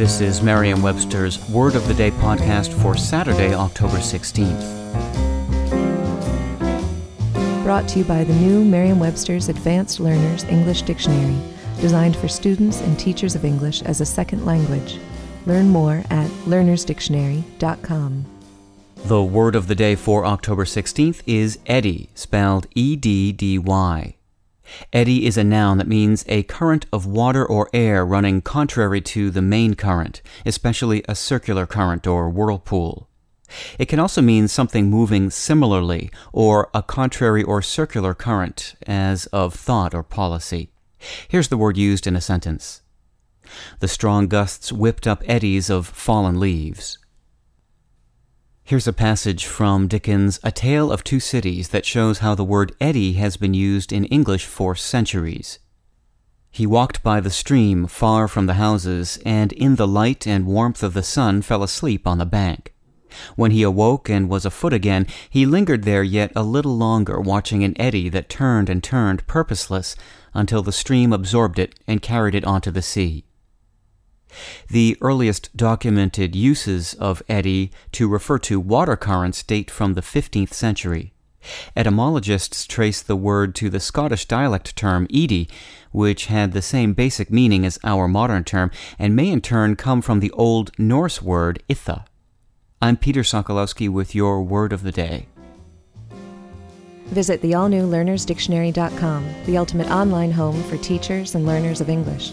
This is Merriam Webster's Word of the Day podcast for Saturday, October 16th. Brought to you by the new Merriam Webster's Advanced Learners English Dictionary, designed for students and teachers of English as a second language. Learn more at learnersdictionary.com. The word of the day for October 16th is eddy, spelled E D D Y. Eddy is a noun that means a current of water or air running contrary to the main current, especially a circular current or whirlpool. It can also mean something moving similarly, or a contrary or circular current, as of thought or policy. Here's the word used in a sentence. The strong gusts whipped up eddies of fallen leaves. Here's a passage from Dickens' A Tale of Two Cities that shows how the word eddy has been used in English for centuries. He walked by the stream far from the houses, and in the light and warmth of the sun fell asleep on the bank. When he awoke and was afoot again, he lingered there yet a little longer, watching an eddy that turned and turned, purposeless, until the stream absorbed it and carried it onto the sea. The earliest documented uses of eddy to refer to water currents date from the 15th century. Etymologists trace the word to the Scottish dialect term ydy, which had the same basic meaning as our modern term, and may in turn come from the Old Norse word itha. I'm Peter Sokolowski with your word of the day. Visit the all new learnersdictionary.com, the ultimate online home for teachers and learners of English.